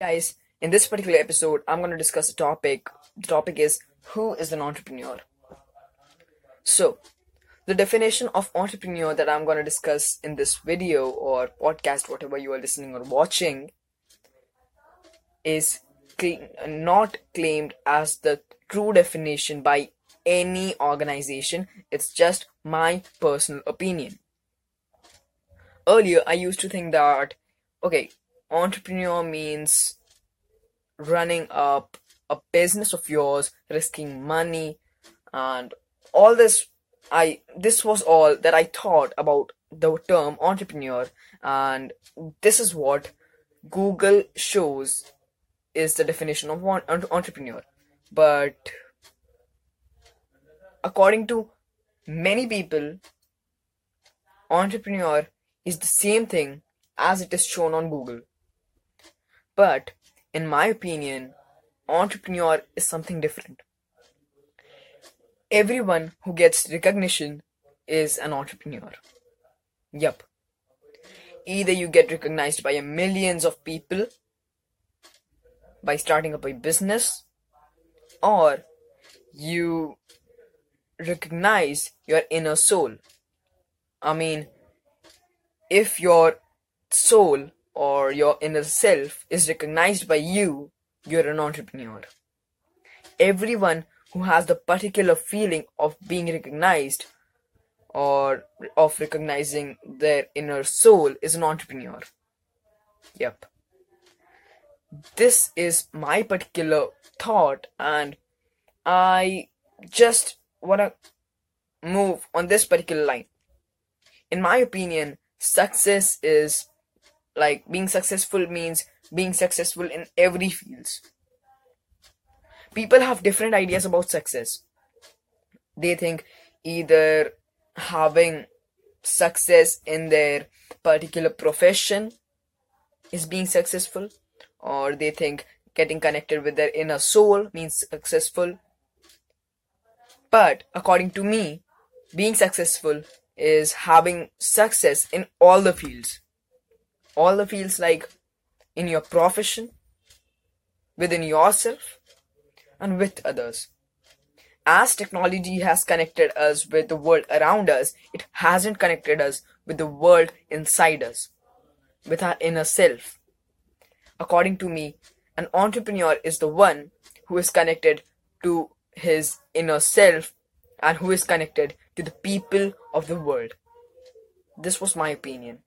Guys, in this particular episode, I'm going to discuss a topic. The topic is Who is an entrepreneur? So, the definition of entrepreneur that I'm going to discuss in this video or podcast, whatever you are listening or watching, is cl- not claimed as the true definition by any organization. It's just my personal opinion. Earlier, I used to think that, okay, entrepreneur means running up a business of yours, risking money, and all this. I this was all that I thought about the term entrepreneur, and this is what Google shows is the definition of one entrepreneur. But according to many people, entrepreneur is the same thing as it is shown on Google. But in my opinion, entrepreneur is something different. Everyone who gets recognition is an entrepreneur. Yup. Either you get recognized by millions of people by starting up a business, or you recognize your inner soul. I mean, if your soul or your inner self is recognized by you, you're an entrepreneur. Everyone who has the particular feeling of being recognized or of recognizing their inner soul is an entrepreneur. Yep. This is my particular thought, and I just want to move on this particular line. In my opinion, success is like being successful means being successful in every fields. People have different ideas about success. They think either having success in their particular profession is being successful or they think getting connected with their inner soul means successful. But according to me being successful is having success in all the fields all the fields like in your profession, within yourself, and with others. As technology has connected us with the world around us, it hasn't connected us with the world inside us, with our inner self. According to me, an entrepreneur is the one who is connected to his inner self and who is connected to the people of the world. This was my opinion.